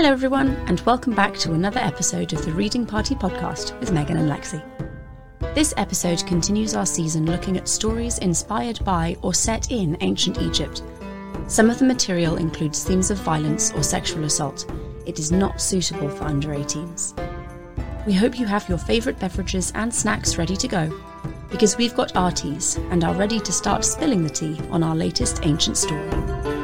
Hello, everyone, and welcome back to another episode of the Reading Party podcast with Megan and Lexie. This episode continues our season looking at stories inspired by or set in ancient Egypt. Some of the material includes themes of violence or sexual assault. It is not suitable for under 18s. We hope you have your favourite beverages and snacks ready to go, because we've got our teas and are ready to start spilling the tea on our latest ancient story.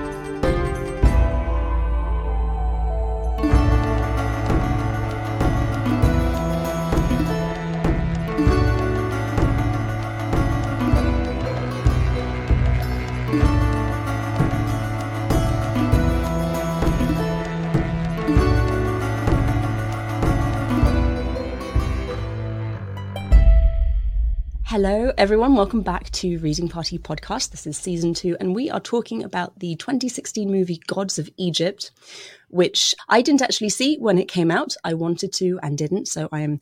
Everyone. Welcome back to Reading Party Podcast. This is season two, and we are talking about the 2016 movie Gods of Egypt, which I didn't actually see when it came out. I wanted to and didn't, so I am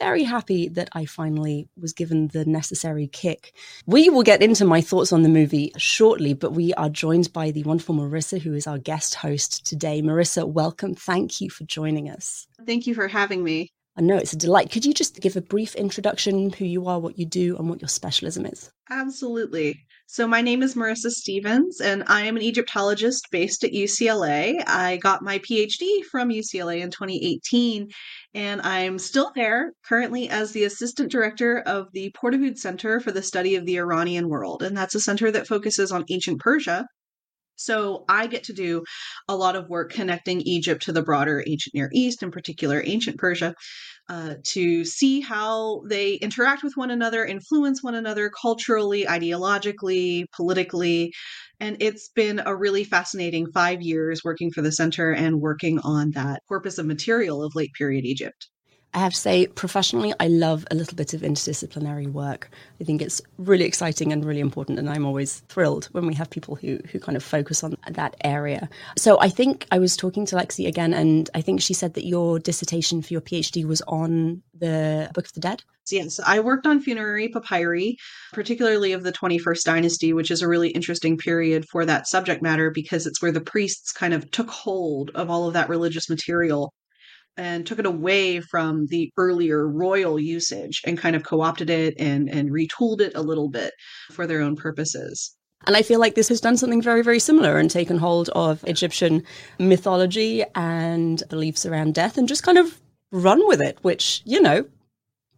very happy that I finally was given the necessary kick. We will get into my thoughts on the movie shortly, but we are joined by the wonderful Marissa, who is our guest host today. Marissa, welcome. Thank you for joining us. Thank you for having me. I know it's a delight. Could you just give a brief introduction, who you are, what you do, and what your specialism is? Absolutely. So, my name is Marissa Stevens, and I am an Egyptologist based at UCLA. I got my PhD from UCLA in 2018, and I'm still there currently as the Assistant Director of the Pourdavoud Center for the Study of the Iranian World. And that's a center that focuses on ancient Persia, so I get to do a lot of work connecting Egypt to the broader ancient Near East, in particular ancient Persia, uh, to see how they interact with one another, influence one another culturally, ideologically, politically. And it's been a really fascinating five years working for the center and working on that corpus of material of late period Egypt. I have to say, professionally, I love a little bit of interdisciplinary work. I think it's really exciting and really important, and I'm always thrilled when we have people who who kind of focus on that area. So I think I was talking to Lexie again, and I think she said that your dissertation for your PhD was on the Book of the Dead. Yes, I worked on funerary papyri, particularly of the 21st dynasty, which is a really interesting period for that subject matter because it's where the priests kind of took hold of all of that religious material and took it away from the earlier royal usage and kind of co-opted it and and retooled it a little bit for their own purposes. And I feel like this has done something very, very similar and taken hold of Egyptian mythology and beliefs around death and just kind of run with it, which, you know,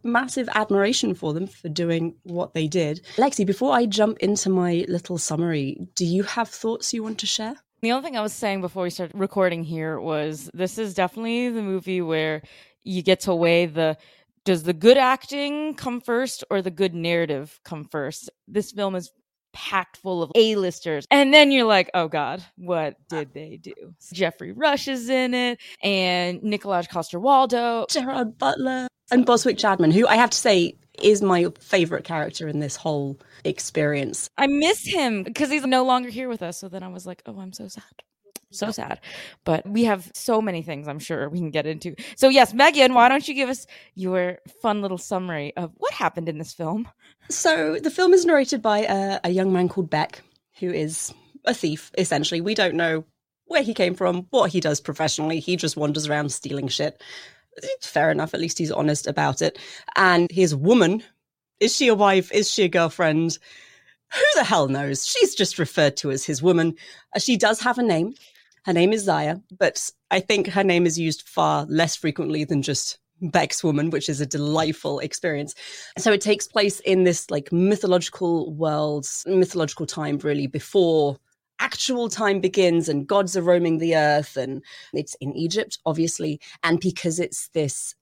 massive admiration for them for doing what they did. Lexie, before I jump into my little summary, do you have thoughts you want to share? The only thing I was saying before we started recording here was this is definitely the movie where you get to weigh the does the good acting come first or the good narrative come first? This film is packed full of A-listers. And then you're like, oh God, what did they do? Geoffrey Rush is in it and Nikolaj Coster-Waldau. Gerard Butler. And Boswick Chapman, who I have to say is my favorite character in this whole experience. I miss him because he's no longer here with us. So then I was like, oh, I'm so sad. So sad. But we have so many things I'm sure we can get into. So, yes, Megan, why don't you give us your fun little summary of what happened in this film? So, the film is narrated by a, a young man called Bek, who is a thief, essentially. We don't know where he came from, what he does professionally. He just wanders around stealing shit. Fair enough. At least he's honest about it. And his woman is she a wife? Is she a girlfriend? Who the hell knows? She's just referred to as his woman. Uh, she does have a name. Her name is Zaya, but I think her name is used far less frequently than just Bek's woman, which is a delightful experience. So it takes place in this like mythological world, mythological time, really, before actual time begins and gods are roaming the earth. And it's in Egypt, obviously. And because it's this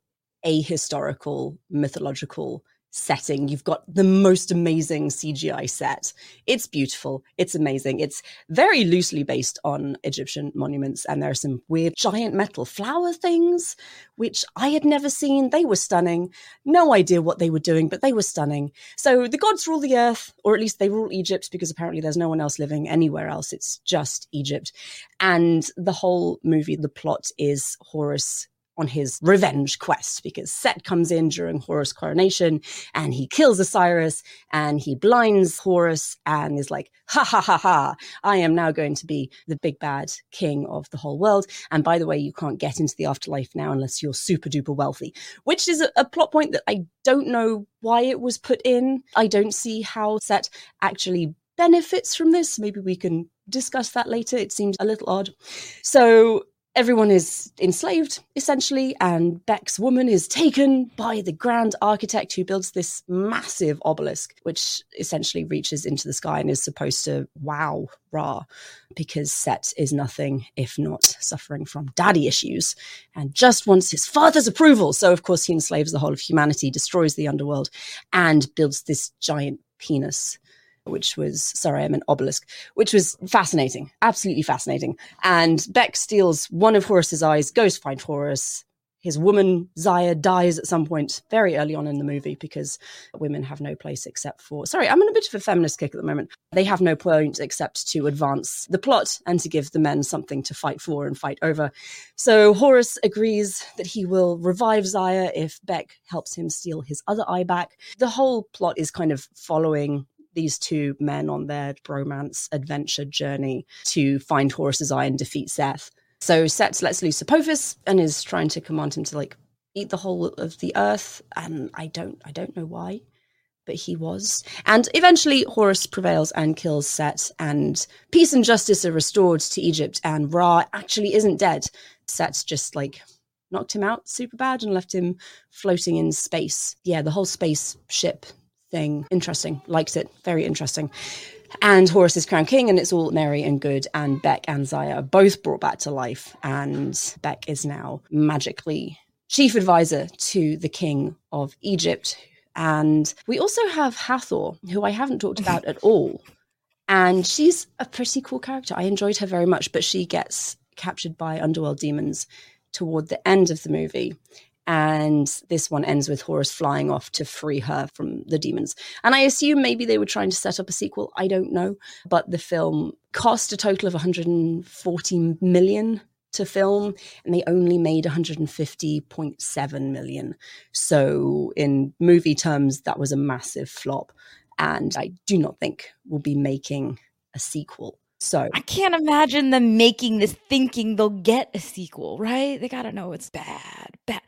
ahistorical, mythological setting. You've got the most amazing CGI set. It's beautiful. It's amazing. It's very loosely based on Egyptian monuments, and there are some weird giant metal flower things, which I had never seen. They were stunning. No idea what they were doing, but they were stunning. So the gods rule the earth, or at least they rule Egypt, because apparently there's no one else living anywhere else. It's just Egypt. And the whole movie, the plot is Horus on his revenge quest because Set comes in during Horus' coronation and he kills Osiris and he blinds Horus and is like, ha ha ha ha, I am now going to be the big bad king of the whole world. And by the way, you can't get into the afterlife now unless you're super duper wealthy, which is a, a plot point that I don't know why it was put in. I don't see how Set actually benefits from this. Maybe we can discuss that later. It seems a little odd. So everyone is enslaved essentially and bek's woman is taken by the grand architect who builds this massive obelisk which essentially reaches into the sky and is supposed to wow ra because set is nothing if not suffering from daddy issues and just wants his father's approval. So of course he enslaves the whole of humanity destroys the underworld and builds this giant penis which was sorry, I meant obelisk, which was fascinating, absolutely fascinating. And Bek steals one of Horus's eyes, goes to find Horus. His woman Zaya dies at some point very early on in the movie because women have no place except for. Sorry, I'm in a bit of a feminist kick at the moment. They have no point except to advance the plot and to give the men something to fight for and fight over. So Horus agrees that he will revive Zaya if Bek helps him steal his other eye back. The whole plot is kind of following these two men on their bromance adventure journey to find Horus's eye and defeat Seth. So Set lets loose Apophis and is trying to command him to like eat the whole of the earth, and I don't I don't know why, but he was. And eventually Horus prevails and kills Set, and peace and justice are restored to Egypt, and Ra actually isn't dead. Set's just like knocked him out super bad and left him floating in space. Yeah, the whole spaceship thing. Interesting. Liked it. Very interesting. And Horus is crowned king, and it's all merry and good. And Bek and Zaya are both brought back to life. And Bek is now magically chief advisor to the king of Egypt. And we also have Hathor, who I haven't talked about at all. And she's a pretty cool character. I enjoyed her very much, but she gets captured by underworld demons toward the end of the movie. And this one ends with Horus flying off to free her from the demons. And I assume maybe they were trying to set up a sequel. I don't know. But the film cost a total of 140 million to film and they only made 150.7 million. So in movie terms, that was a massive flop. And I do not think we'll be making a sequel. So I can't imagine them making this thinking they'll get a sequel, right? They gotta know it's bad. Bad.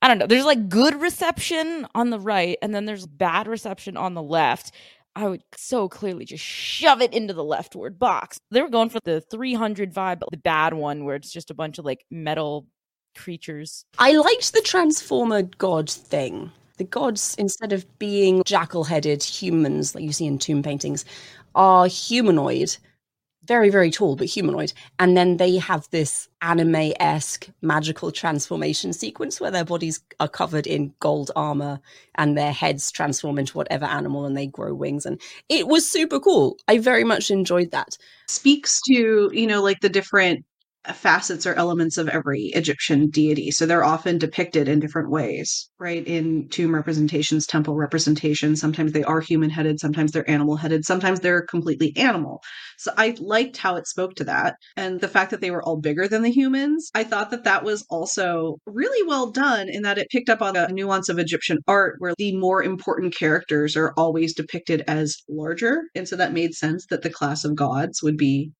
I don't know. There's like good reception on the right, and then there's bad reception on the left. I would so clearly just shove it into the leftward box. They were going for the 300 vibe, the bad one where it's just a bunch of like metal creatures. I liked the Transformer god thing. The gods, instead of being jackal headed humans like you see in tomb paintings, are humanoid very, very tall, but humanoid. And then they have this anime esque magical transformation sequence where their bodies are covered in gold armor and their heads transform into whatever animal and they grow wings. And it was super cool. I very much enjoyed that. Speaks to, you know, like the different facets or elements of every Egyptian deity. So they're often depicted in different ways, right? In tomb representations, temple representations. Sometimes they are human headed, sometimes they're animal headed, sometimes they're completely animal. So I liked how it spoke to that. And the fact that they were all bigger than the humans, I thought that that was also really well done in that it picked up on a nuance of Egyptian art where the more important characters are always depicted as larger. And so that made sense that the class of gods would be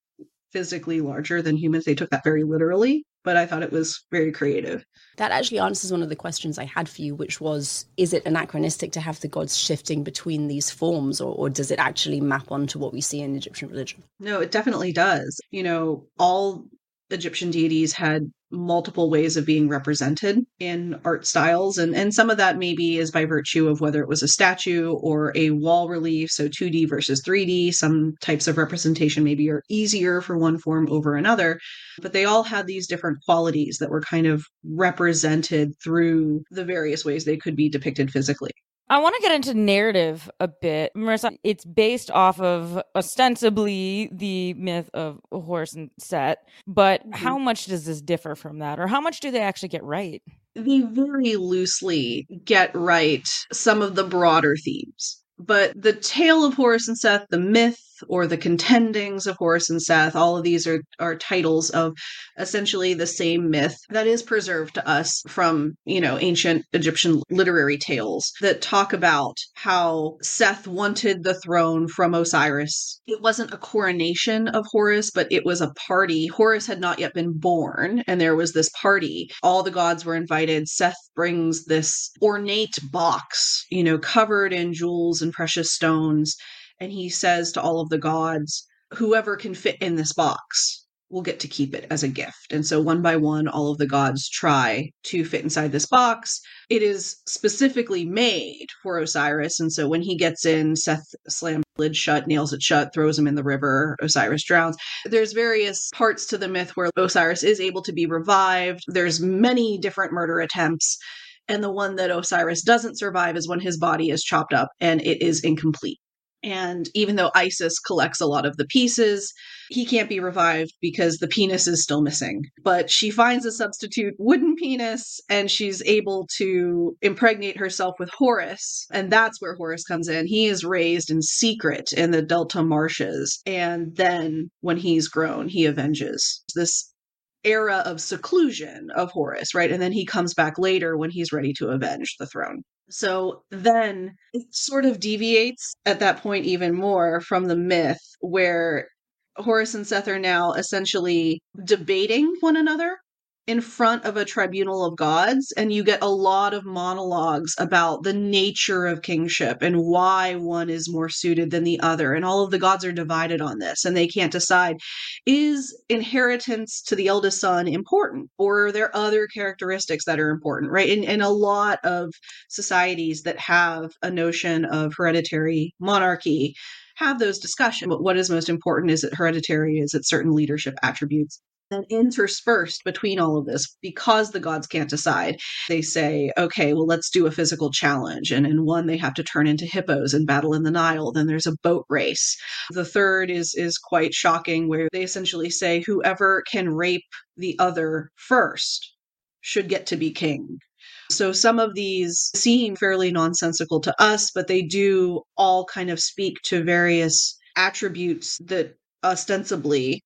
physically larger than humans. They took that very literally, but I thought it was very creative. That actually answers one of the questions I had for you, which was is it anachronistic to have the gods shifting between these forms, or, or does it actually map onto what we see in Egyptian religion? No, it definitely does. You know, all Egyptian deities had multiple ways of being represented in art styles and and some of that maybe is by virtue of whether it was a statue or a wall relief so 2D versus 3D some types of representation maybe are easier for one form over another but they all had these different qualities that were kind of represented through the various ways they could be depicted physically I want to get into narrative a bit. Marissa, it's based off of ostensibly the myth of Horus and Set, but mm-hmm. how much does this differ from that? Or how much do they actually get right? They very loosely get right some of the broader themes but the tale of Horus and Seth, the myth or the contendings of Horus and Seth, all of these are, are titles of essentially the same myth that is preserved to us from, you know, ancient Egyptian literary tales that talk about how Seth wanted the throne from Osiris. It wasn't a coronation of Horus, but it was a party. Horus had not yet been born, and there was this party. All the gods were invited. Seth brings this ornate box, you know, covered in jewels and precious stones and he says to all of the gods, whoever can fit in this box will get to keep it as a gift. And so one by one, all of the gods try to fit inside this box. It is specifically made for Osiris. And so when he gets in, Seth slams lid shut, nails it shut, throws him in the river. Osiris drowns. There's various parts to the myth where Osiris is able to be revived. There's many different murder attempts. And the one that Osiris doesn't survive is when his body is chopped up and it is incomplete. And even though Isis collects a lot of the pieces, he can't be revived because the penis is still missing. But she finds a substitute wooden penis and she's able to impregnate herself with Horus. And that's where Horus comes in. He is raised in secret in the Delta marshes. And then when he's grown, he avenges this era of seclusion of Horus, right? And then he comes back later when he's ready to avenge the throne. So then it sort of deviates at that point even more from the myth where Horus and Seth are now essentially debating one another in front of a tribunal of gods and you get a lot of monologues about the nature of kingship and why one is more suited than the other and all of the gods are divided on this and they can't decide is inheritance to the eldest son important or are there other characteristics that are important right? In, in a lot of societies that have a notion of hereditary monarchy have those discussions but what is most important is it hereditary is it certain leadership attributes and interspersed between all of this because the gods can't decide. They say okay well let's do a physical challenge. And in one they have to turn into hippos and battle in the nile. Then there's a boat race. The third is is quite shocking where they essentially say whoever can rape the other first should get to be king. So some of these seem fairly nonsensical to us but they do all kind of speak to various attributes that ostensibly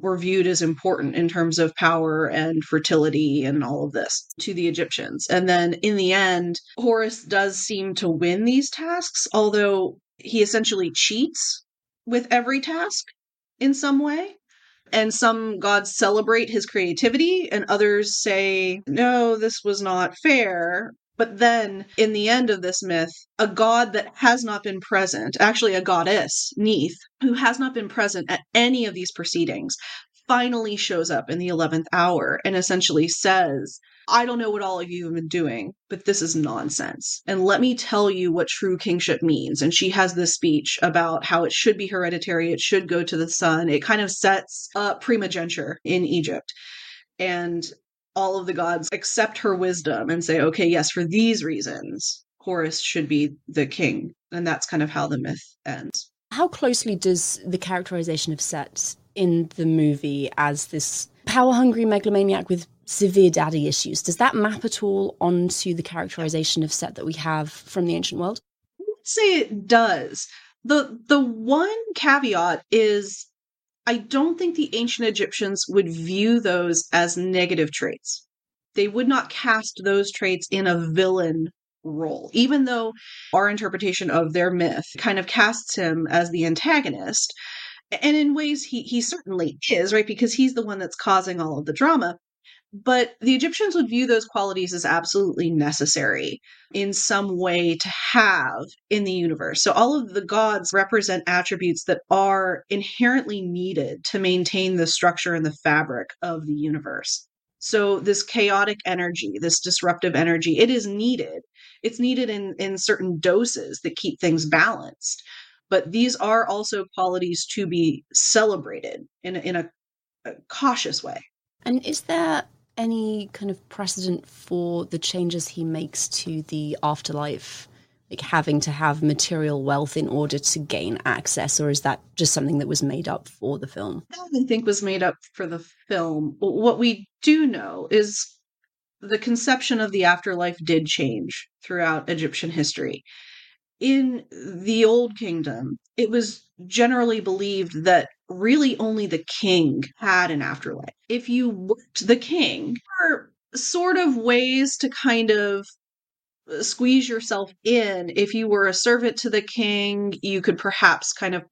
were viewed as important in terms of power and fertility and all of this to the Egyptians. And then in the end, Horus does seem to win these tasks, although he essentially cheats with every task in some way. And some gods celebrate his creativity, and others say, no, this was not fair. But then, in the end of this myth, a god that has not been present, actually a goddess, Neith, who has not been present at any of these proceedings, finally shows up in the 11th hour and essentially says, I don't know what all of you have been doing, but this is nonsense. And let me tell you what true kingship means. And she has this speech about how it should be hereditary, it should go to the son. It kind of sets up primogeniture in Egypt. And all of the gods accept her wisdom and say, okay, yes, for these reasons, Horus should be the king. And that's kind of how the myth ends. How closely does the characterization of Set in the movie as this power hungry megalomaniac with severe daddy issues, does that map at all onto the characterization of Set that we have from the ancient world? I would say it does. The the one caveat is I don't think the ancient Egyptians would view those as negative traits. They would not cast those traits in a villain role, even though our interpretation of their myth kind of casts him as the antagonist. And in ways, he, he certainly is, right? Because he's the one that's causing all of the drama. But the Egyptians would view those qualities as absolutely necessary in some way to have in the universe. So all of the gods represent attributes that are inherently needed to maintain the structure and the fabric of the universe. So this chaotic energy, this disruptive energy, it is needed. It's needed in, in certain doses that keep things balanced. But these are also qualities to be celebrated in, in a, a cautious way. And is there any kind of precedent for the changes he makes to the afterlife? Like having to have material wealth in order to gain access, or is that just something that was made up for the film? I think was made up for the film. What we do know is the conception of the afterlife did change throughout Egyptian history. in the old kingdom, it was generally believed that really only the king had an afterlife. If you worked the king, there sort of ways to kind of uh, squeeze yourself in. If you were a servant to the king, you could perhaps kind of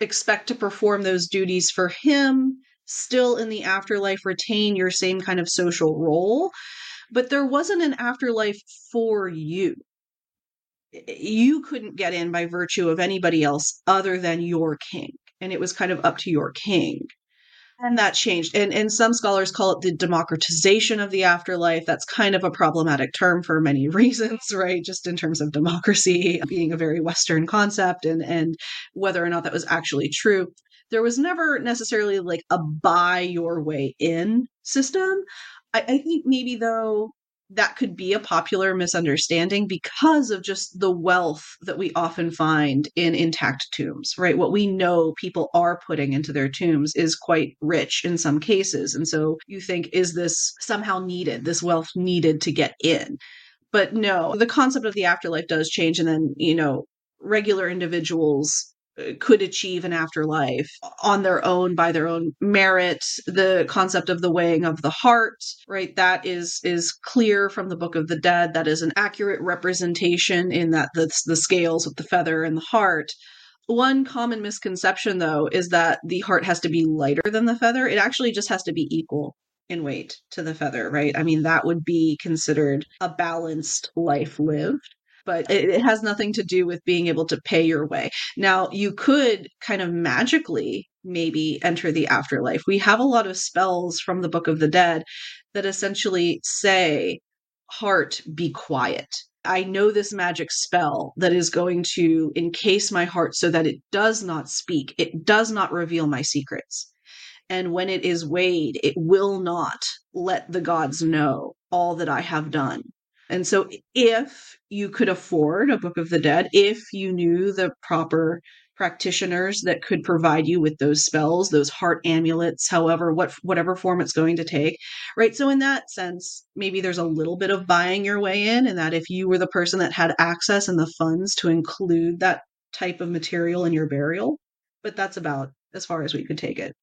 expect to perform those duties for him, still in the afterlife retain your same kind of social role. But there wasn't an afterlife for you you couldn't get in by virtue of anybody else other than your king. And it was kind of up to your king. And that changed. And, and some scholars call it the democratization of the afterlife. That's kind of a problematic term for many reasons, right? Just in terms of democracy being a very Western concept and, and whether or not that was actually true. There was never necessarily like a buy your way in system. I, I think maybe though that could be a popular misunderstanding because of just the wealth that we often find in intact tombs, right? What we know people are putting into their tombs is quite rich in some cases. And so you think, is this somehow needed, this wealth needed to get in? But no, the concept of the afterlife does change. And then, you know, regular individuals Uh, could achieve an afterlife on their own by their own merit the concept of the weighing of the heart right? That is is clear from the book of the dead. That is an accurate representation in that the, the scales with the feather and the heart. One common misconception though is that the heart has to be lighter than the feather. It actually just has to be equal in weight to the feather right? I mean that would be considered a balanced life lived but it, it has nothing to do with being able to pay your way. Now, you could kind of magically maybe enter the afterlife. We have a lot of spells from the Book of the Dead that essentially say, Heart, be quiet. I know this magic spell that is going to encase my heart so that it does not speak, it does not reveal my secrets. And when it is weighed, it will not let the gods know all that I have done. And so, if you could afford a Book of the Dead, if you knew the proper practitioners that could provide you with those spells, those heart amulets, however, what whatever form it's going to take, right? So, in that sense, maybe there's a little bit of buying your way in, and that if you were the person that had access and the funds to include that type of material in your burial, but that's about as far as we could take it.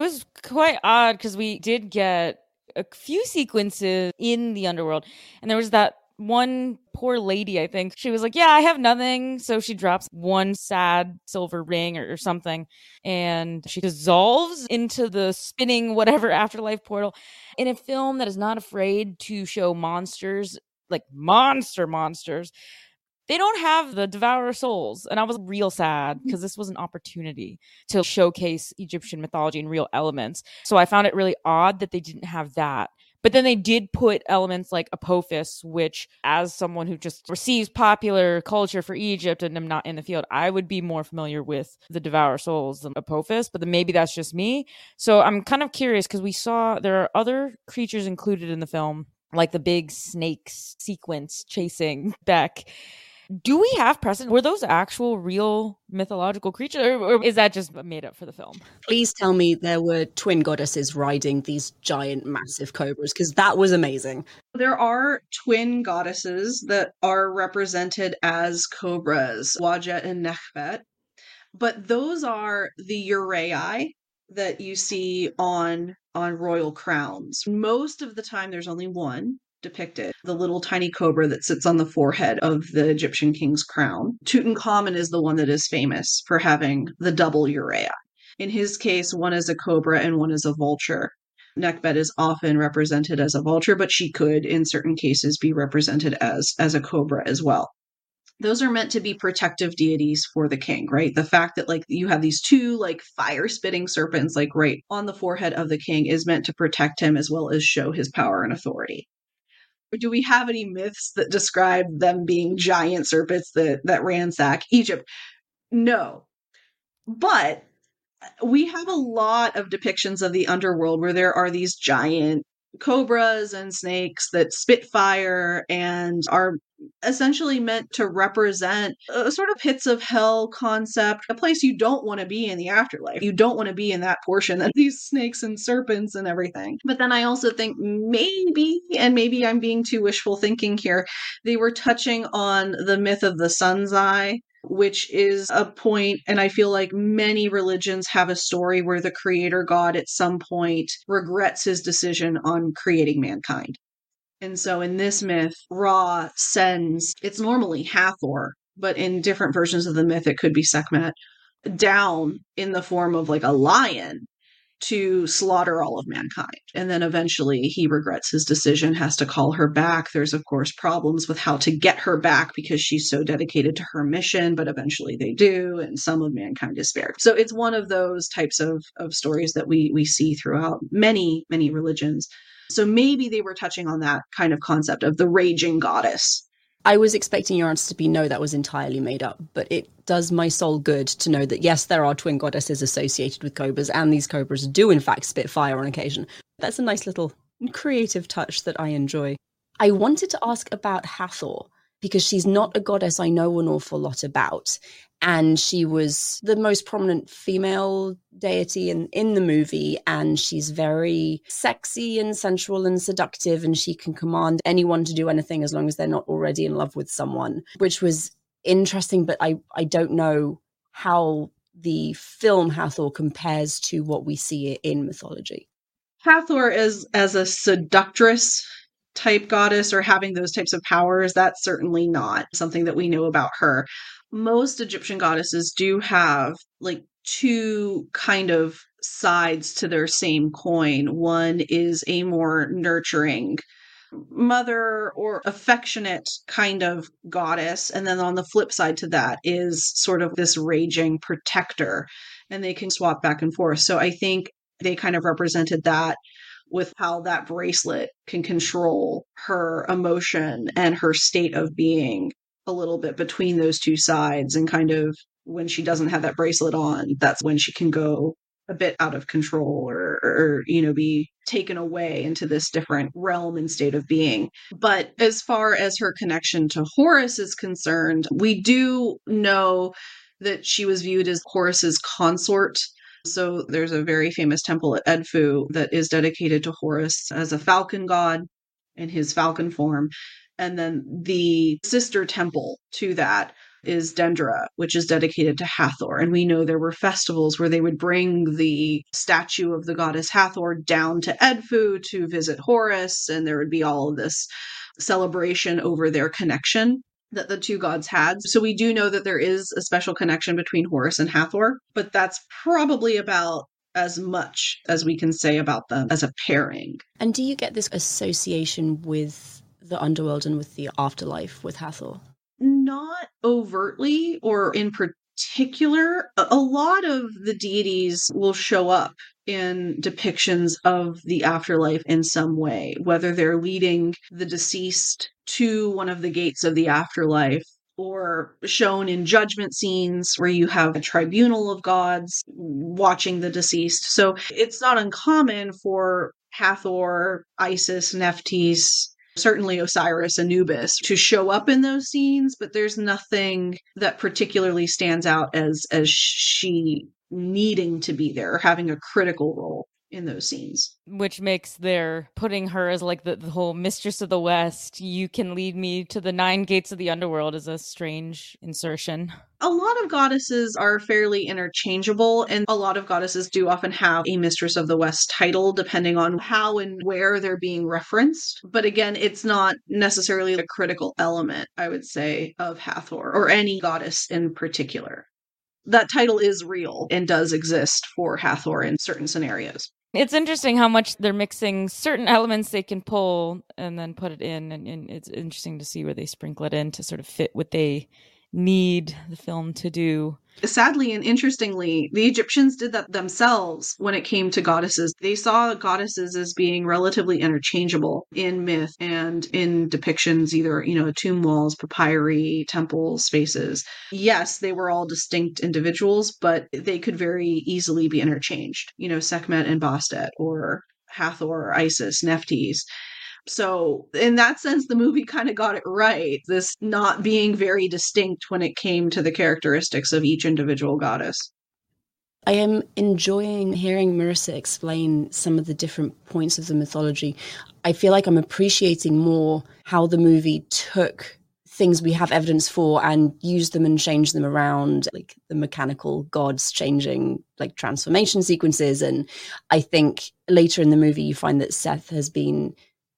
It was quite odd because we did get a few sequences in the underworld, and there was that one poor lady, I think, she was like, Yeah, I have nothing. So she drops one sad silver ring or, or, something and she dissolves into the spinning whatever afterlife portal in a film that is not afraid to show monsters, like monster monsters, they don't have the Devourer Souls. And I was real sad because mm. this was an opportunity to showcase Egyptian mythology and real elements. So I found it really odd that they didn't have that. But then they did put elements like Apophis, which, as someone who just receives popular culture for Egypt and am not in the field, I would be more familiar with the Devourer Souls than Apophis, but then maybe that's just me. So I'm kind of curious because we saw there are other creatures included in the film, like the big snakes sequence chasing Bek do we have precedent? Were those actual real mythological creatures, or, or, is that just made up for the film? Please tell me there were twin goddesses riding these giant, massive cobras, because that was amazing. There are twin goddesses that are represented as cobras, Wadjet and Nekhbet, but those are the uraei that you see on on royal crowns. Most of the time, there's only one depicted the little tiny cobra that sits on the forehead of the Egyptian king's crown. Tutankhamun is the one that is famous for having the double uraei. In his case, one is a cobra and one is a vulture. Nekhbet is often represented as a vulture, but she could, in certain cases, be represented as as a cobra as well. Those are meant to be protective deities for the king, right? The fact that like you have these two like fire spitting serpents like right on the forehead of the king is meant to protect him as well as show his power and authority do we have any myths that describe them being giant serpents that that ransack Egypt? No. But uh, we have a lot of depictions of the underworld where there are these giant cobras and snakes that spit fire and are essentially meant to represent a sort of pits of hell concept, a place you don't want to be in the afterlife. You don't want to be in that portion of these snakes and serpents and everything. But then I also think maybe, and maybe I'm being too wishful thinking here, they were touching on the myth of the sun's eye which is a point and i feel like many religions have a story where the creator god at some point regrets his decision on creating mankind and so in this myth, Ra sends, it's normally Hathor, but in different versions of the myth, it could be Sekhmet, down in the form of like a lion to slaughter all of mankind. And then eventually he regrets his decision, has to call her back. There's, of course, problems with how to get her back because she's so dedicated to her mission, but eventually they do, and some of mankind is spared. So it's one of those types of, of stories that we, we see throughout many, many religions. So maybe they were touching on that kind of concept of the raging goddess. I was expecting your answer to be no, that was entirely made up, but it does my soul good to know that yes, there are twin goddesses associated with cobras, and these cobras do in fact spit fire on occasion. That's a nice little creative touch that I enjoy. I wanted to ask about Hathor because she's not a goddess I know an awful lot about. And she was the most prominent female deity in, in the movie and she's very sexy and sensual and seductive and she can command anyone to do anything as long as they're not already in love with someone which was interesting but i i don't know how the film hathor compares to what we see in mythology. Hathor is as a seductress type goddess or having those types of powers that's certainly not something that we know about her most Egyptian goddesses do have like two kind of sides to their same coin. One is a more nurturing mother or affectionate kind of goddess. And then on the flip side to that is sort of this raging protector. And they can swap back and forth. So I think they kind of represented that with how that bracelet can control her emotion and her state of being a little bit between those two sides and kind of when she doesn't have that bracelet on that's when she can go a bit out of control or, or, you know be taken away into this different realm and state of being. But as far as her connection to horus is concerned we do know that she was viewed as horus's consort so there's a very famous temple at edfu that is dedicated to horus as a falcon god in his falcon form and then the sister temple to that is Dendera, which is dedicated to Hathor. And we know there were festivals where they would bring the statue of the goddess Hathor down to Edfu to visit Horus, and there would be all of this celebration over their connection that the two gods had. So we do know that there is a special connection between Horus and Hathor, but that's probably about as much as we can say about them as a pairing. And do you get this association with the underworld and with the afterlife with Hathor? Not overtly or in particular. A lot of the deities will show up in depictions of the afterlife in some way, whether they're leading the deceased to one of the gates of the afterlife or shown in judgment scenes where you have a tribunal of gods watching the deceased. So it's not uncommon for Hathor, Isis, Nephthys, certainly Osiris, Anubis, to show up in those scenes, but there's nothing that particularly stands out as as she needing to be there or having a critical role in those scenes. Which makes their putting her as like the, the whole mistress of the West, you can lead me to the nine gates of the underworld is a strange insertion. A lot of goddesses are fairly interchangeable, and a lot of goddesses do often have a Mistress of the West title, depending on how and where they're being referenced. But again, it's not necessarily a critical element, I would say, of Hathor or any goddess in particular that title is real and does exist for Hathor in certain scenarios. It's interesting how much they're mixing certain elements they can pull and then put it in, and, and it's interesting to see where they sprinkle it in to sort of fit what they need the film to do. Sadly and interestingly, the Egyptians did that themselves when it came to goddesses. They saw goddesses as being relatively interchangeable in myth and in depictions, either, you know, tomb walls, papyri, temple spaces. Yes, they were all distinct individuals, but they could very easily be interchanged. You know, Sekhmet and Bastet or Hathor, Isis, Nephthys So, in that sense, the movie kind of got it right. This not being very distinct when it came to the characteristics of each individual goddess. I am enjoying hearing Marissa explain some of the different points of the mythology. I feel like I'm appreciating more how the movie took things we have evidence for and used them and changed them around, like the mechanical gods changing like transformation sequences. And I think later in the movie, you find that Seth has been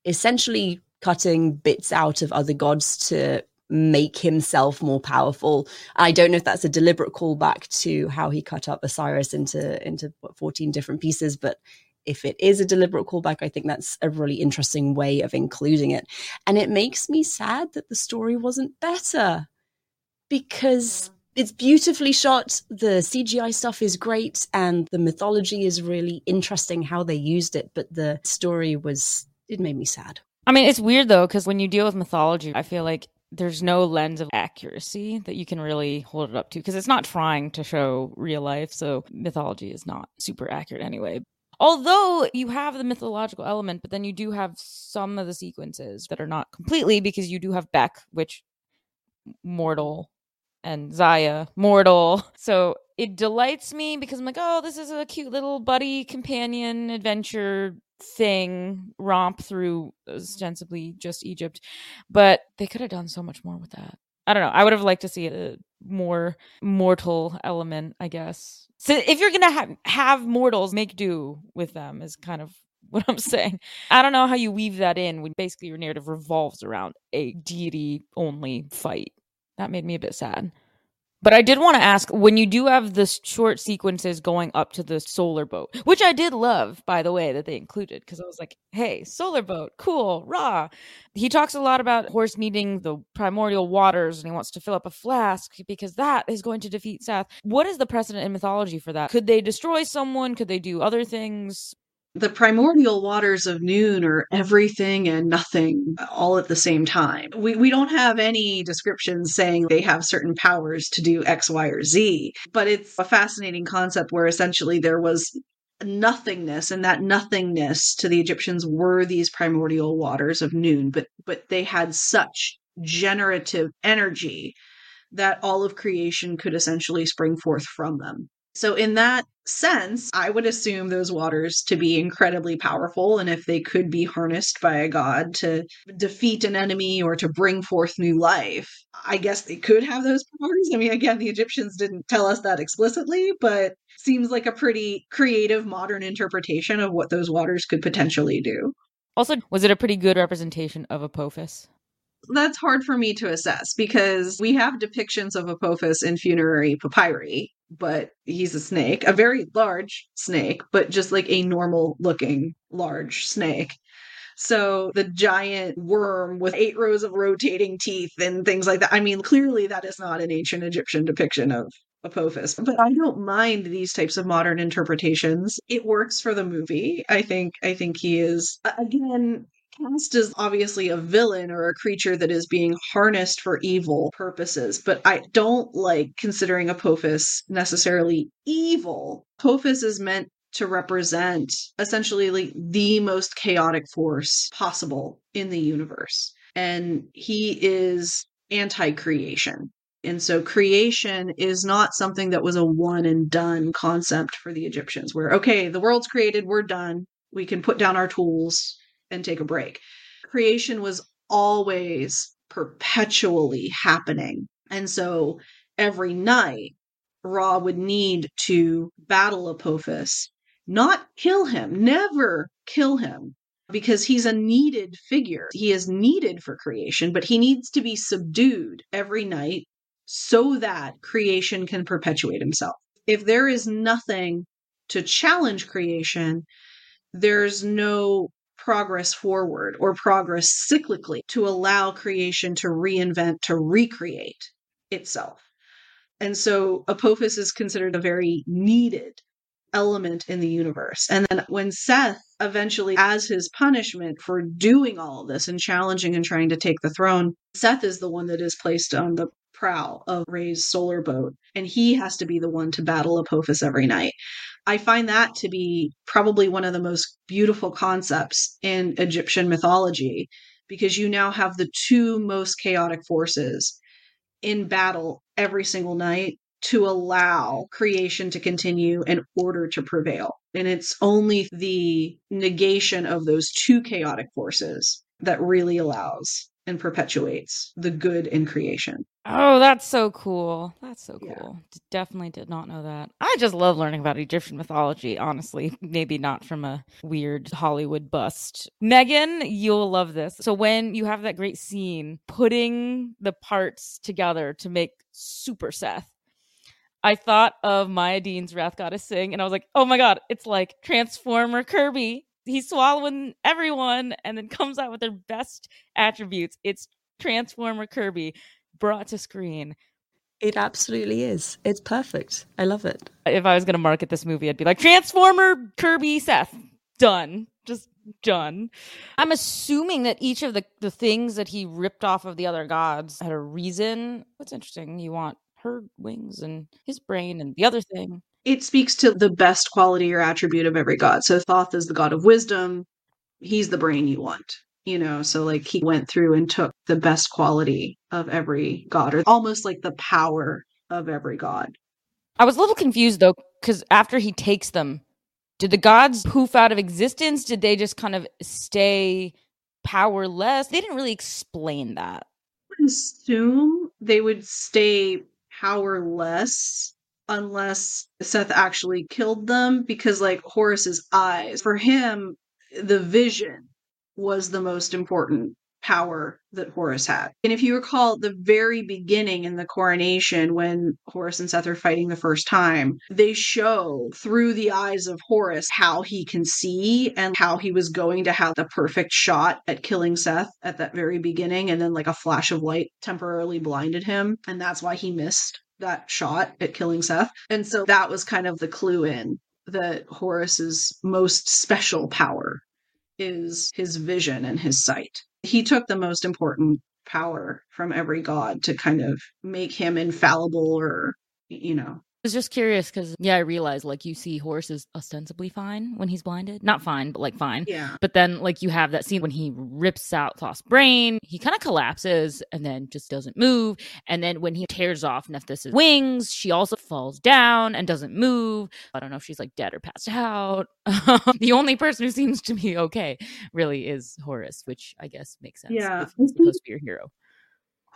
essentially cutting bits out of other gods to make himself more powerful. I don't know if that's a deliberate callback to how he cut up Osiris into into what, 14 different pieces, but if it is a deliberate callback, I think that's a really interesting way of including it. And it makes me sad that the story wasn't better because it's beautifully shot. The CGI stuff is great and the mythology is really interesting how they used it, but the story was it made me sad. I mean, it's weird though, because when you deal with mythology, I feel like there's no lens of accuracy that you can really hold it up to because it's not trying to show real life. So mythology is not super accurate anyway. Although you have the mythological element, but then you do have some of the sequences that are not completely because you do have Bek, which mortal, and Zaya, mortal. So it delights me because I'm like, oh, this is a cute little buddy companion adventure thing romp through ostensibly just Egypt, but they could have done so much more with that. I don't know. I would have liked to see a more mortal element, I guess. So if you're gonna have have mortals, make do with them is kind of what I'm saying. I don't know how you weave that in when basically your narrative revolves around a deity only fight. That made me a bit sad. But I did want to ask when you do have the short sequences going up to the solar boat, which I did love, by the way, that they included because I was like, hey, solar boat, cool, Ra. He talks a lot about Horus needing the primordial waters and he wants to fill up a flask because that is going to defeat Seth. What is the precedent in mythology for that? Could they destroy someone? Could they do other things? The primordial waters of Nun are everything and nothing all at the same time. We we don't have any descriptions saying they have certain powers to do X, Y, or Z, but it's a fascinating concept where essentially there was nothingness and that nothingness to the Egyptians were these primordial waters of Nun, but but they had such generative energy that all of creation could essentially spring forth from them. So, in that sense, I would assume those waters to be incredibly powerful. And if they could be harnessed by a god to defeat an enemy or to bring forth new life, I guess they could have those powers. I mean, again, the Egyptians didn't tell us that explicitly, but seems like a pretty creative modern interpretation of what those waters could potentially do. Also, was it a pretty good representation of Apophis? That's hard for me to assess because we have depictions of Apophis in funerary papyri, but he's a snake, a very large snake, but just like a normal looking large snake. So the giant worm with eight rows of rotating teeth and things like that. I mean, clearly that is not an ancient Egyptian depiction of Apophis, but I don't mind these types of modern interpretations. It works for the movie. I think I think he is again cast as obviously a villain or a creature that is being harnessed for evil purposes, but I don't like considering Apophis necessarily evil. Apophis is meant to represent essentially like the most chaotic force possible in the universe. And he is anti creation. And so creation is not something that was a one and done concept for the Egyptians, where, okay, the world's created, we're done. We can put down our tools and take a break. Creation was always perpetually happening. And so every night, Ra would need to battle Apophis, not kill him, never kill him, because he's a needed figure. He is needed for creation, but he needs to be subdued every night so that creation can perpetuate himself. If there is nothing to challenge creation, there's no progress forward or progress cyclically to allow creation to reinvent, to recreate itself. And so Apophis is considered a very needed element in the universe. And then when Seth eventually, as his punishment for doing all of this and challenging and trying to take the throne, Seth is the one that is placed on the prow of Ra's solar boat, and he has to be the one to battle Apophis every night. I find that to be probably one of the most beautiful concepts in Egyptian mythology because you now have the two most chaotic forces in battle every single night to allow creation to continue and order to prevail. And it's only the negation of those two chaotic forces that really allows and perpetuates the good in creation. Oh, that's so cool. That's so cool. D- Definitely did not know that. I just love learning about Egyptian mythology, honestly. Maybe not from a weird Hollywood bust. Megan, you'll love this. So, when you have that great scene putting the parts together to make Super Seth, I thought of Maya Deane's Wrath Goddess Sing, and I was like, oh my God, it's like Transformer Kirby. He's swallowing everyone and then comes out with their best attributes. It's Transformer Kirby brought to screen. It absolutely is. It's perfect. I love it. If I was going to market this movie, I'd be like Transformer Kirby Seth. Done. Just done. I'm assuming that each of the, the things that he ripped off of the other gods had a reason. What's interesting, you want her wings and his brain and the other thing. It speaks to the best quality or attribute of every god. So Thoth is the god of wisdom. He's the brain you want. You know, so like he went through and took the best quality of every god, or almost like the power of every god. I was a little confused though, because after he takes them, did the gods poof out of existence? Did they just kind of stay powerless? They didn't really explain that. would assume they would stay powerless unless Seth actually killed them because like Horus's eyes for him the vision was the most important power that Horus had. And if you recall the very beginning in the coronation when Horus and Seth are fighting the first time, they show through the eyes of Horus how he can see and how he was going to have the perfect shot at killing Seth at that very beginning and then like a flash of light temporarily blinded him and that's why he missed that shot at killing Seth. And so that was kind of the clue in that Horus's most special power is his vision and his sight. He took the most important power from every god to kind of make him infallible or, you know. Was just curious because, yeah, I realized like you see Horus is ostensibly fine when he's blinded. Not fine, but like fine. Yeah. But then, like, you have that scene when he rips out Thoth's brain, he kind of collapses and then just doesn't move. And then when he tears off Nephthys' wings, she also falls down and doesn't move. I don't know if she's like dead or passed out. the only person who seems to be okay really is Horus, which I guess makes sense. Yeah. If he's supposed to be your hero.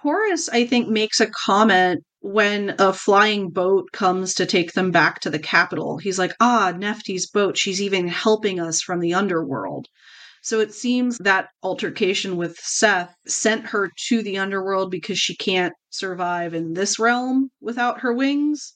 Horus, I think, makes a comment when a flying boat comes to take them back to the capital. He's like, ah, Nephthys' boat. She's even helping us from the underworld. So it seems that altercation with Seth sent her to the underworld because she can't survive in this realm without her wings.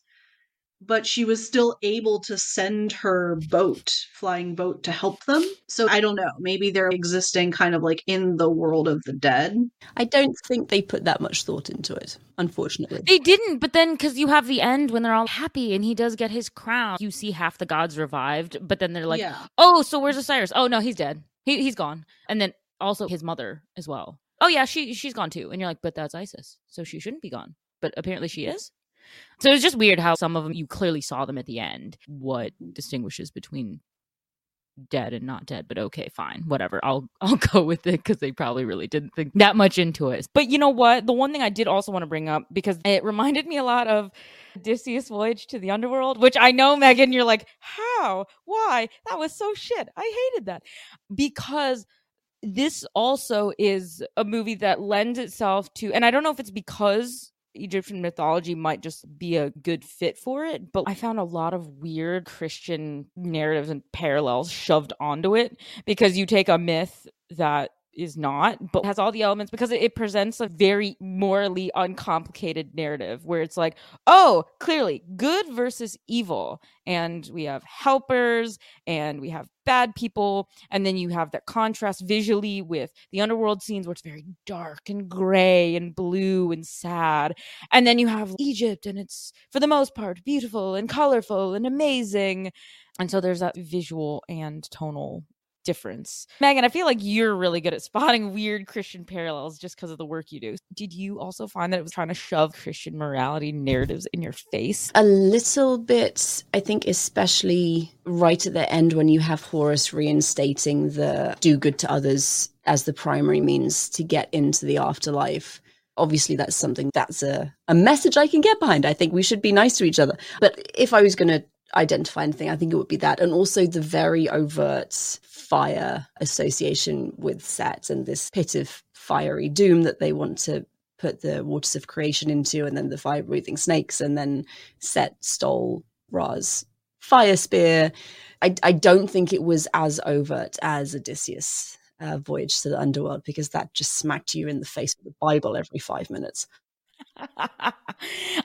But she was still able to send her boat, flying boat, to help them. So I don't know. Maybe they're existing kind of like in the world of the dead. I don't think they put that much thought into it, unfortunately. They didn't, but then because you have the end when they're all happy and he does get his crown, you see half the gods revived, but then they're like, yeah. oh, so where's Osiris? Oh no, he's dead. He he's gone. And then also his mother as well. Oh yeah, she she's gone too. And you're like, but that's Isis, so she shouldn't be gone. But apparently she is. So it's just weird how some of them you clearly saw them at the end. What distinguishes between dead and not dead? But okay, fine, whatever. I'll I'll go with it because they probably really didn't think that much into it. But you know what? The one thing I did also want to bring up because it reminded me a lot of Odysseus' voyage to the underworld, which I know, Megan, you're like, how? Why? That was so shit. I hated that. Because this also is a movie that lends itself to, and I don't know if it's because Egyptian mythology might just be a good fit for it, but I found a lot of weird Christian narratives and parallels shoved onto it because you take a myth that is not, but has all the elements because it, presents a very morally uncomplicated narrative where it's like, oh, clearly good versus evil. And we have helpers and we have bad people. And then you have that contrast visually with the underworld scenes where it's very dark and gray and blue and sad. And then you have Egypt and it's, for the most part, beautiful and colorful and amazing. And so there's that visual and tonal difference. Megan, I feel like you're really good at spotting weird Christian parallels just because of the work you do. Did you also find that it was trying to shove Christian morality narratives in your face? A little bit, I think, especially right at the end when you have Horus reinstating the do good to others as the primary means to get into the afterlife obviously that's something that's a, a message I can get behind. I think we should be nice to each other. But if I was going to identify anything, I think it would be that. And also the very overt fire association with Set and this pit of fiery doom that they want to put the waters of creation into, and then the fire breathing snakes, and then Set stole Ra's fire spear. I, I don't think it was as overt as Odysseus uh, voyage to the underworld because that just smacked you in the face with the Bible every five minutes.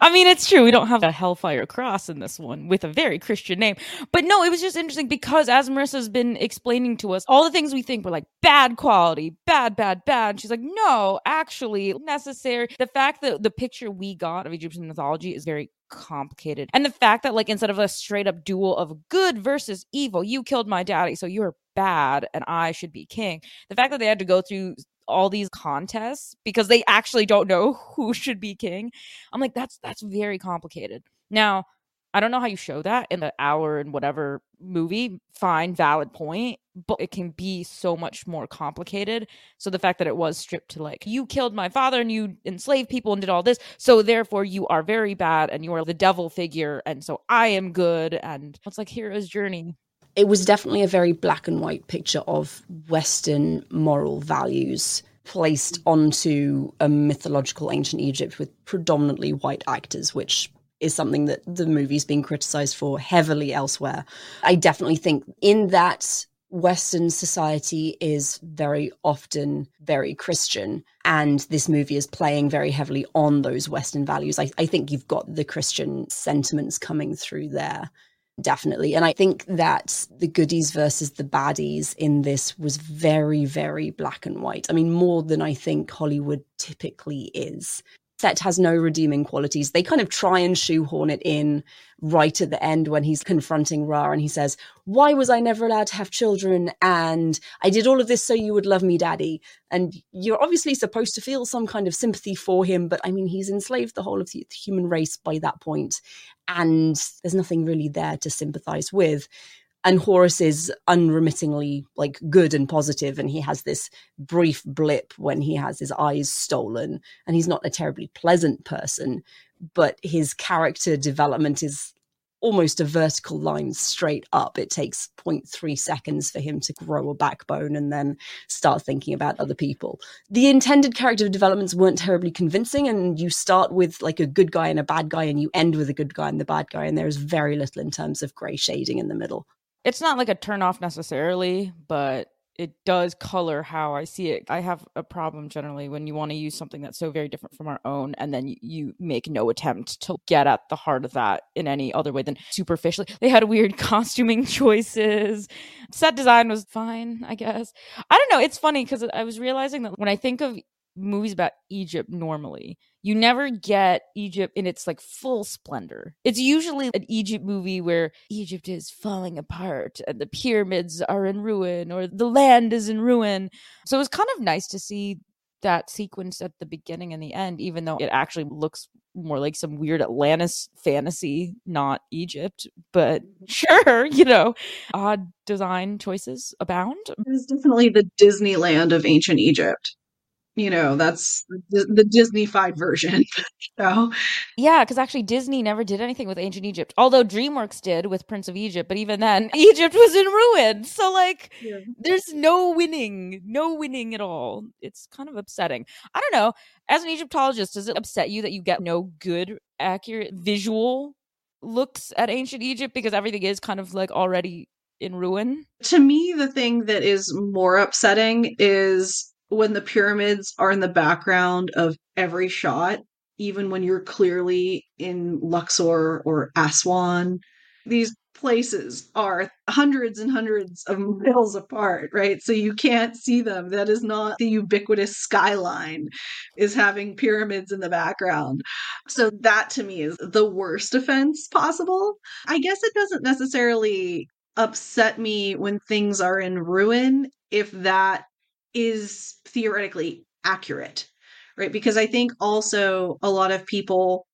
I mean, it's true. We don't have a Hellfire Cross in this one with a very Christian name. But no, it was just interesting because as Marissa's been explaining to us, all the things we think were like bad quality, bad, bad, bad. She's like, no, actually necessary. The fact that the picture we got of Egyptian mythology is very complicated. And the fact that, like, instead of a straight up duel of good versus evil, you killed my daddy, so you're bad and I should be king. The fact that they had to go through all these contests because they actually don't know who should be king. I'm like, that's that's very complicated. Now, I don't know how you show that in the hour and whatever movie. Fine, valid point, but it can be so much more complicated. So the fact that it was stripped to like, you killed my father and you enslaved people and did all this, so therefore you are very bad and you are the devil figure, and so I am good. And it's like hero's journey it was definitely a very black and white picture of Western moral values placed onto a mythological ancient Egypt with predominantly white actors, which is something that the movie's been criticized for heavily elsewhere. I definitely think in that Western society is very often very Christian, and this movie is playing very heavily on those Western values. I, I think you've got the Christian sentiments coming through there definitely. And I think that the goodies versus the baddies in this was very, very black and white. I mean, more than I think Hollywood typically is set has no redeeming qualities. They kind of try and shoehorn it in right at the end when he's confronting Ra and he says, Why was I never allowed to have children? And I did all of this so you would love me, daddy. And you're obviously supposed to feel some kind of sympathy for him, but I mean, he's enslaved the whole of the human race by that point, and there's nothing really there to sympathize with and Horus is unremittingly like good and positive, and he has this brief blip when he has his eyes stolen, and he's not a terribly pleasant person, but his character development is almost a vertical line straight up. It takes 0.3 seconds for him to grow a backbone and then start thinking about other people. The intended character developments weren't terribly convincing, and you start with like a good guy and a bad guy, and you end with a good guy and the bad guy, and there's very little in terms of grey shading in the middle it's not like a turn off necessarily, but it does color how I see it. I have a problem generally when you want to use something that's so very different from our own, and then you make no attempt to get at the heart of that in any other way than superficially. They had weird costuming choices. Set design was fine, I guess. I don't know. It's funny because I was realizing that when I think of movies about Egypt normally, you never get Egypt in its like full splendor. It's usually an Egypt movie where Egypt is falling apart and the pyramids are in ruin or the land is in ruin. So it was kind of nice to see that sequence at the beginning and the end, even though it actually looks more like some weird Atlantis fantasy, not Egypt. But mm-hmm. sure, you know, odd design choices abound. It was definitely the Disneyland of ancient Egypt you know that's the, the disneyfied version so yeah because actually disney never did anything with ancient egypt although dreamworks did with prince of egypt but even then egypt was in ruin so like yeah. there's no winning no winning at all. It's kind of upsetting. I don't know as an egyptologist does it upset you that you get no good accurate visual looks at ancient egypt because everything is kind of like already in ruin? To me the thing that is more upsetting is when the pyramids are in the background of every shot, even when you're clearly in Luxor or Aswan, these places are hundreds and hundreds of miles apart, right? So you can't see them. That is not the ubiquitous skyline, is having pyramids in the background. So that to me is the worst offense possible. I guess it doesn't necessarily upset me when things are in ruin if that is theoretically accurate, right? Because I think also a lot of people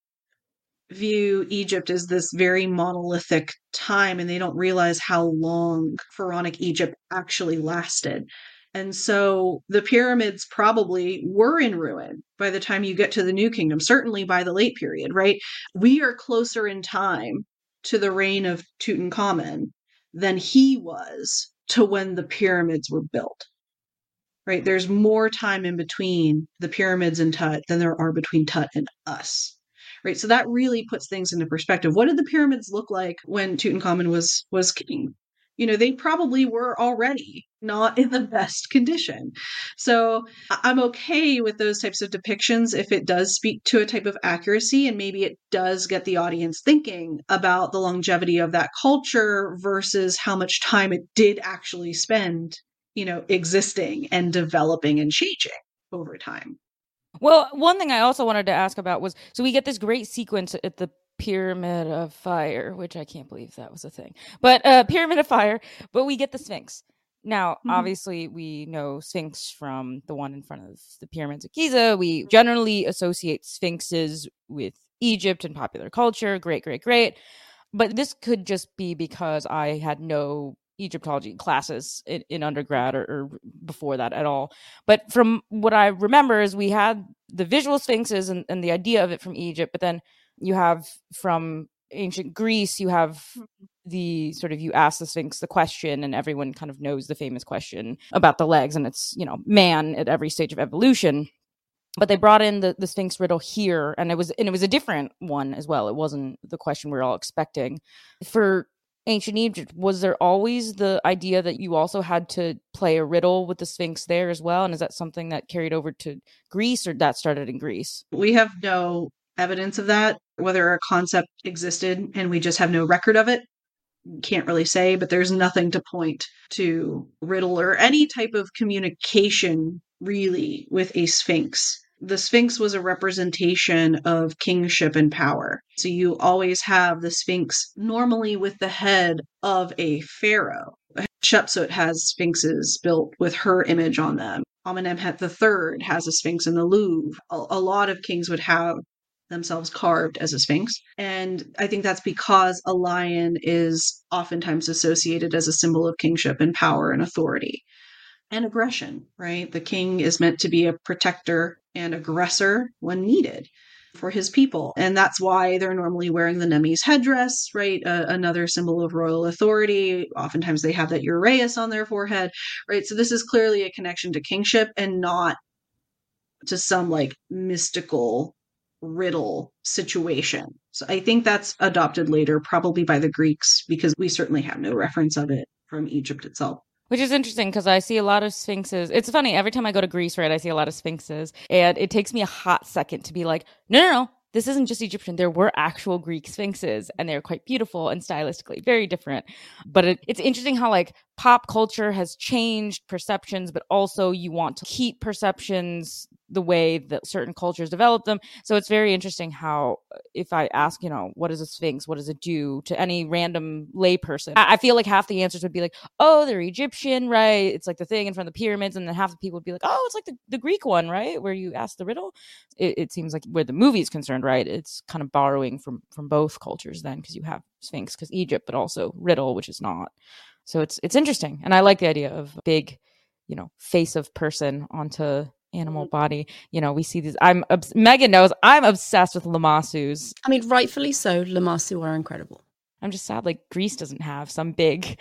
view Egypt as this very monolithic time and they don't realize how long pharaonic Egypt actually lasted. And so the pyramids probably were in ruin by the time you get to the New Kingdom, certainly by the late period, right? We are closer in time to the reign of Tutankhamun than he was to when the pyramids were built. Right? There's more time in between the pyramids and Tut than there are between Tut and us. Right? So that really puts things into perspective. What did the pyramids look like when Tutankhamun was was king? You know, they probably were already not in the best condition. So I'm okay with those types of depictions if it does speak to a type of accuracy and maybe it does get the audience thinking about the longevity of that culture versus how much time it did actually spend, you know, existing and developing and changing over time. Well, one thing I also wanted to ask about was so we get this great sequence at the Pyramid of Fire, which I can't believe that was a thing, but uh, Pyramid of Fire, but we get the Sphinx. Now, mm-hmm. obviously, we know Sphinx from the one in front of the pyramids of Giza. We generally associate Sphinxes with Egypt and popular culture. Great, great, great. But this could just be because I had no Egyptology classes in, in undergrad or, or, before that at all. But from what I remember is we had the visual sphinxes and, and the idea of it from Egypt, but then you have from ancient Greece, you have mm-hmm. the sort of you ask the Sphinx the question, and everyone kind of knows the famous question about the legs, and it's you know man at every stage of evolution. But they brought in the, the Sphinx riddle here, and it was and it was a different one as well. It wasn't the question we are all expecting. For ancient Egypt, was there always the idea that you also had to play a riddle with the Sphinx there as well? And is that something that carried over to Greece, or that started in Greece? We have no evidence of that, whether a concept existed and we just have no record of it. Can't really say, but there's nothing to point to riddle or any type of communication really with a sphinx. The sphinx was a representation of kingship and power. So you always have the sphinx normally with the head of a pharaoh. Hatshepsut has sphinxes built with her image on them. Amenemhet III has a sphinx in the Louvre. A, a lot of kings would have themselves carved as a sphinx. And I think that's because a lion is oftentimes associated as a symbol of kingship and power and authority and aggression, right? The king is meant to be a protector and aggressor when needed for his people. And that's why they're normally wearing the Nemes headdress, right? Uh, another symbol of royal authority. Oftentimes they have that uraeus on their forehead, right? So this is clearly a connection to kingship and not to some like mystical riddle situation. So I think that's adopted later, probably by the Greeks, because we certainly have no reference of it from Egypt itself. Which is interesting because I see a lot of sphinxes. It's funny, every time I go to Greece, right, I see a lot of sphinxes. And it takes me a hot second to be like, no, no, no, this isn't just Egyptian. There were actual Greek sphinxes and they're quite beautiful and stylistically very different. But it, it's interesting how like pop culture has changed perceptions, but also you want to keep perceptions the way that certain cultures develop them. So it's very interesting how, if I ask, you know, what is a sphinx? What does it do to any random layperson? I, I feel like half the answers would be like, oh, they're Egyptian, right? It's like the thing in front of the pyramids. And then half the people would be like, oh, it's like the, the Greek one, right? Where you ask the riddle. It, it seems like where the movie is concerned, right? It's kind of borrowing from from both cultures then because you have sphinx because Egypt, but also riddle, which is not. So it's it's interesting, and I like the idea of big, you know, face of person onto animal mm-hmm. body. You know, we see these. I'm Megan knows I'm obsessed with Lamassus. I mean, rightfully so. Lamassu are incredible. I'm just sad like Greece doesn't have some big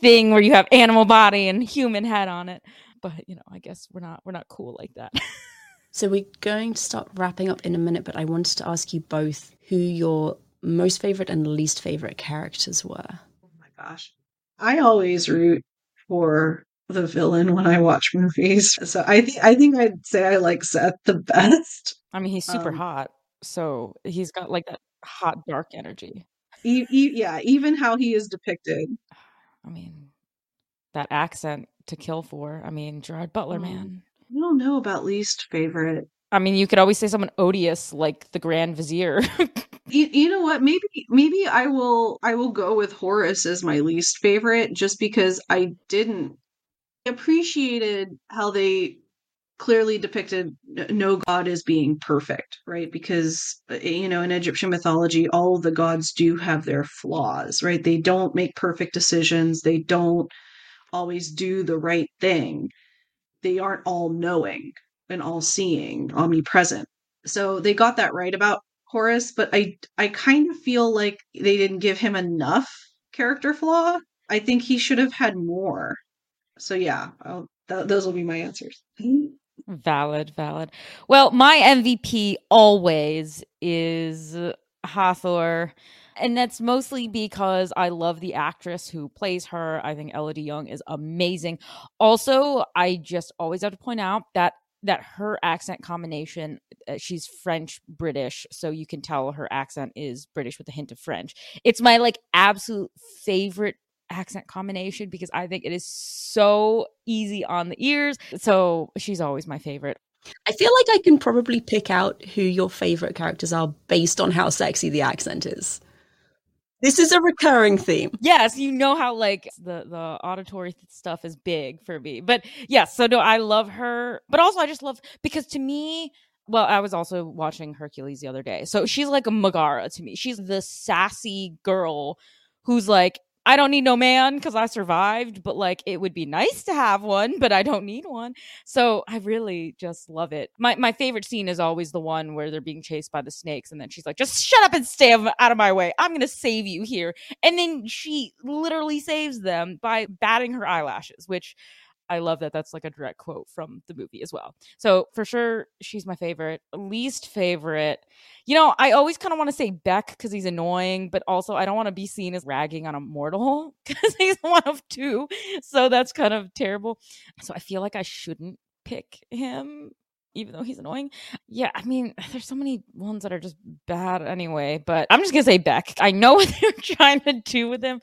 thing where you have animal body and human head on it. But you know, I guess we're not we're not cool like that. so we're going to start wrapping up in a minute, but I wanted to ask you both who your most favorite and least favorite characters were. Oh my gosh. I always root for the villain when I watch movies. So I think I think I'd say I like Seth the best. I mean, he's super um, hot, so he's got like that hot dark energy. E- e- yeah, even how he is depicted. I mean, that accent to kill for. I mean, Gerard Butler, um, man. I don't know about least favorite. I mean, you could always say someone odious like the Grand Vizier. you, you know what? Maybe maybe I will I will go with Horus as my least favorite just because I didn't appreciated how they clearly depicted no god as being perfect, right? Because, uh, you know, in Egyptian mythology, all the gods do have their flaws, right? They don't make perfect decisions, they don't always do the right thing. They aren't all knowing and all seeing, omnipresent. So they got that right about Horus, but I I kind of feel like they didn't give him enough character flaw. I think he should have had more. So yeah, th- those will be my answers. Valid, valid. Well, my MVP always is Hathor. And that's mostly because I love the actress who plays her. I think Elodie Yung is amazing. Also, I just always have to point out that that her accent combination uh, she's french british so you can tell her accent is british with a hint of french it's my like absolute favorite accent combination because I think it is so easy on the ears. So she's always my favorite. I feel like I can probably pick out who your favorite characters are based on how sexy the accent is. This is a recurring theme. Yes, you know how like the the auditory stuff is big for me. But yes, so no, I love her, but also I just love because to me well, I was also watching Hercules the other day. So she's like a Megara to me. She's the sassy girl who's like I don't need no man because I survived, but like it would be nice to have one, but I don't need one. So I really just love it. My my favorite scene is always the one where they're being chased by the snakes, and then she's like, "Just shut up and stay out of my way. I'm gonna save you here." And then she literally saves them by batting her eyelashes, which I love that that's like a direct quote from the movie as well. So for sure, she's my favorite. Least favorite, you know, I always kind of want to say Bek because he's annoying, but also I don't want to be seen as ragging on a mortal because he's one of two. So that's kind of terrible. So I feel like I shouldn't pick him even though he's annoying. Yeah, I mean, there's so many ones that are just bad anyway, but I'm just gonna say Bek. I know what they're trying to do with him,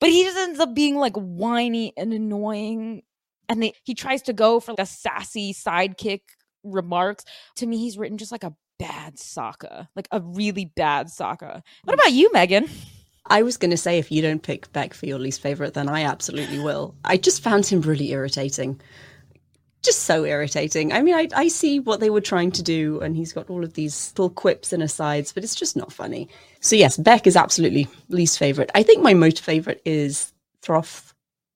but he just ends up being like whiny and annoying and they, he tries to go for like a sassy sidekick remarks. To me, he's written just like a bad Sokka, like a really bad Sokka. What mm. about you, Megan? I was going to say, if you don't pick Bek for your least favorite, then I absolutely will. I just found him really irritating. Just so irritating. I mean, I, I see what they were trying to do, and he's got all of these little quips and asides, but it's just not funny. So, yes, Bek is absolutely least favorite. I think my most favorite is Throth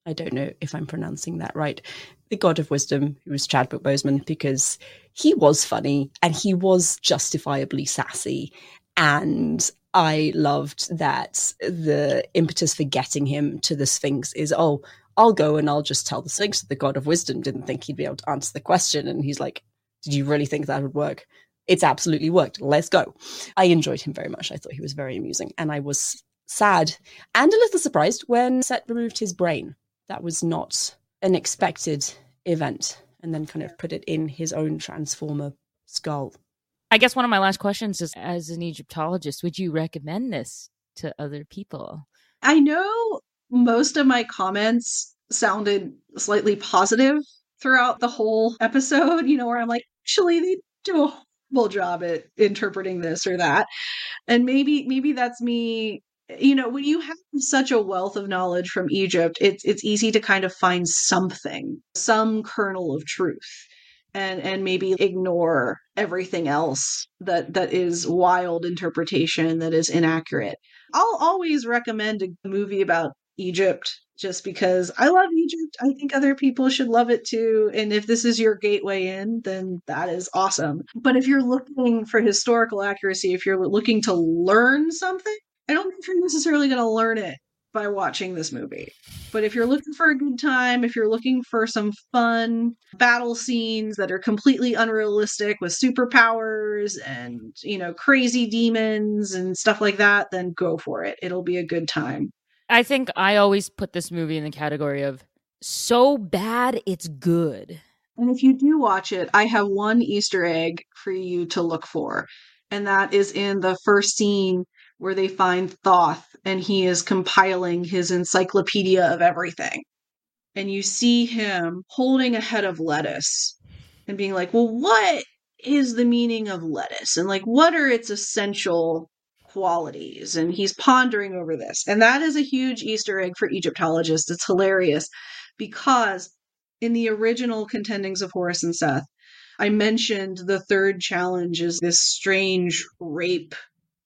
I don't know if I'm pronouncing that right, the God of Wisdom, who was Chadwick Boseman, because he was funny and he was justifiably sassy. And I loved that the impetus for getting him to the Sphinx is, oh, I'll go and I'll just tell the Sphinx that the God of Wisdom didn't think he'd be able to answer the question. And he's like, Did you really think that would work? It's absolutely worked. Let's go. I enjoyed him very much. I thought he was very amusing. And I was sad and a little surprised when Set removed his brain that was not an expected event and then kind of put it in his own transformer skull. I guess one of my last questions is as an Egyptologist, would you recommend this to other people? I know most of my comments sounded slightly positive throughout the whole episode, you know, where I'm like, actually, they do a horrible job at interpreting this or that. And maybe maybe that's me you know when you have such a wealth of knowledge from egypt it's it's easy to kind of find something some kernel of truth and and maybe ignore everything else that that is wild interpretation that is inaccurate. I'll always recommend a movie about egypt just because i love egypt. I think other people should love it too. And if this is your gateway in then that is awesome. But if you're looking for historical accuracy if you're looking to learn something I don't think you're necessarily going to learn it by watching this movie. But if you're looking for a good time, if you're looking for some fun battle scenes that are completely unrealistic with superpowers and, you know, crazy demons and stuff like that, then go for it. It'll be a good time. I think I always put this movie in the category of so bad it's good. And if you do watch it, I have one Easter egg for you to look for. And that is in the first scene where they find Thoth and he is compiling his encyclopedia of everything. And you see him holding a head of lettuce and being like, well, what is the meaning of lettuce? And like what are its essential qualities? And he's pondering over this. And that is a huge easter egg for egyptologists. It's hilarious because in the original contendings of horus and seth i mentioned the third challenge is this strange rape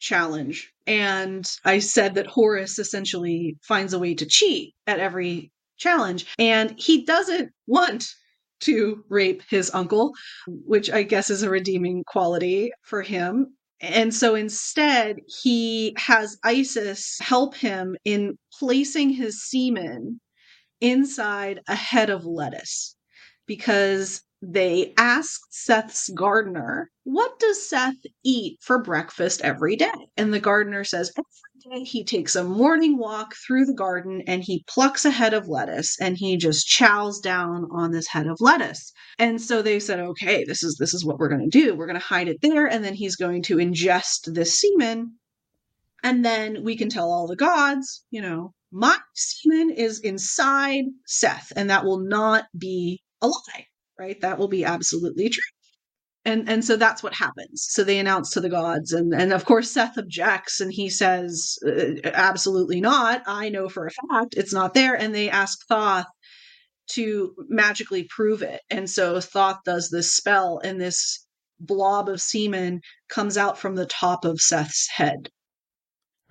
challenge and i said that horus essentially finds a way to cheat at every challenge and he doesn't want to rape his uncle, which I guess is a redeeming quality for him. And so instead, he has Isis help him in placing his semen inside a head of lettuce because they asked Seth's gardener, What does Seth eat for breakfast every day? And the gardener says, Every day he takes a morning walk through the garden and he plucks a head of lettuce and he just chows down on this head of lettuce. And so they said, Okay, this is this is what we're gonna do. We're gonna hide it there, and then he's going to ingest this semen. And then we can tell all the gods, you know, my semen is inside Seth, and that will not be a lie right? That will be absolutely true. And and so that's what happens. So they announce to the gods, and and of course Seth objects, and he says, uh, "Absolutely not. I know for a fact it's not there." And they ask Thoth to magically prove it. And so Thoth does this spell, and this blob of semen comes out from the top of Seth's head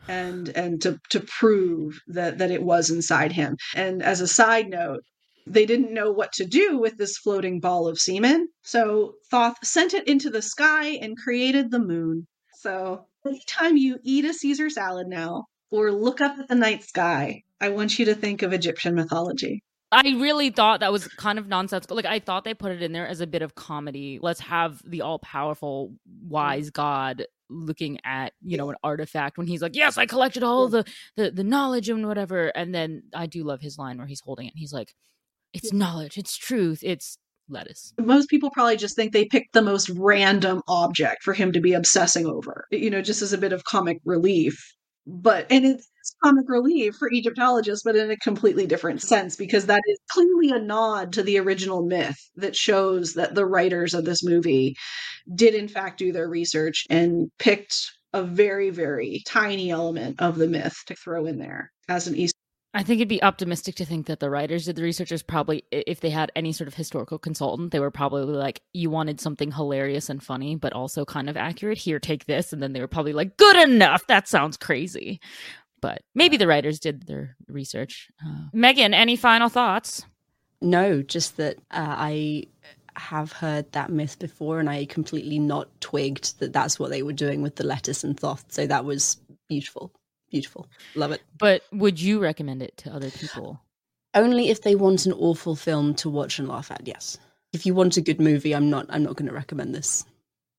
and and to to prove that that it was inside him. And as a side note, they didn't know what to do with this floating ball of semen. So Thoth sent it into the sky and created the moon. So anytime you eat a Caesar salad now or look up at the night sky, I want you to think of Egyptian mythology. I really thought that was kind of nonsensical. Like I thought they put it in there as a bit of comedy. Let's have the all powerful wise mm. god looking at you know an artifact when he's like yes i collected all the, the the knowledge and whatever and then i do love his line where he's holding it he's like it's knowledge, it's truth, it's lettuce. Most people probably just think they picked the most random object for him to be obsessing over, you know, just as a bit of comic relief. But, and it's comic relief for Egyptologists, but in a completely different sense, because that is clearly a nod to the original myth that shows that the writers of this movie did, in fact, do their research and picked a very, very tiny element of the myth to throw in there as an Easter I think it'd be optimistic to think that the writers did the researchers probably if they had any sort of historical consultant, they were probably like, You wanted something hilarious and funny, but also kind of accurate. Here, take this. And then they were probably like, Good enough. That sounds crazy. But maybe the writers did their research. Uh, Megan, any final thoughts? No, just that uh, I have heard that myth before and I completely not twigged that that's what they were doing with the lettuce and Thoth. So that was beautiful beautiful. Love it. But would you recommend it to other people? Only if they want an awful film to watch and laugh at. Yes. If you want a good movie, I'm not. I'm not going to recommend this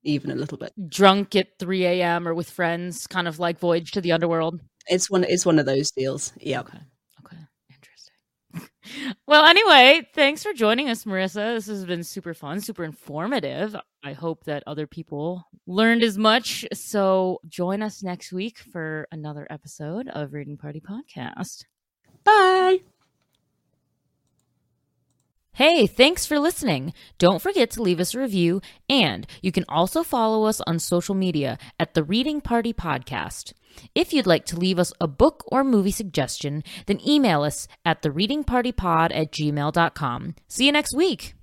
even a little bit. Drunk at 3 a.m. or with friends, kind of like Voyage to the Underworld. It's one. It's one of those deals. Yeah. Okay. Well, anyway, thanks for joining us, Marissa. This has been super fun, super informative. I hope that other people learned as much. So join us next week for another episode of Reading Party Podcast. Bye. Hey, thanks for listening. Don't forget to leave us a review, and you can also follow us on social media at the Reading Party Podcast. If you'd like to leave us a book or movie suggestion, then email us at the readingpartypod at gmail.com. See you next week.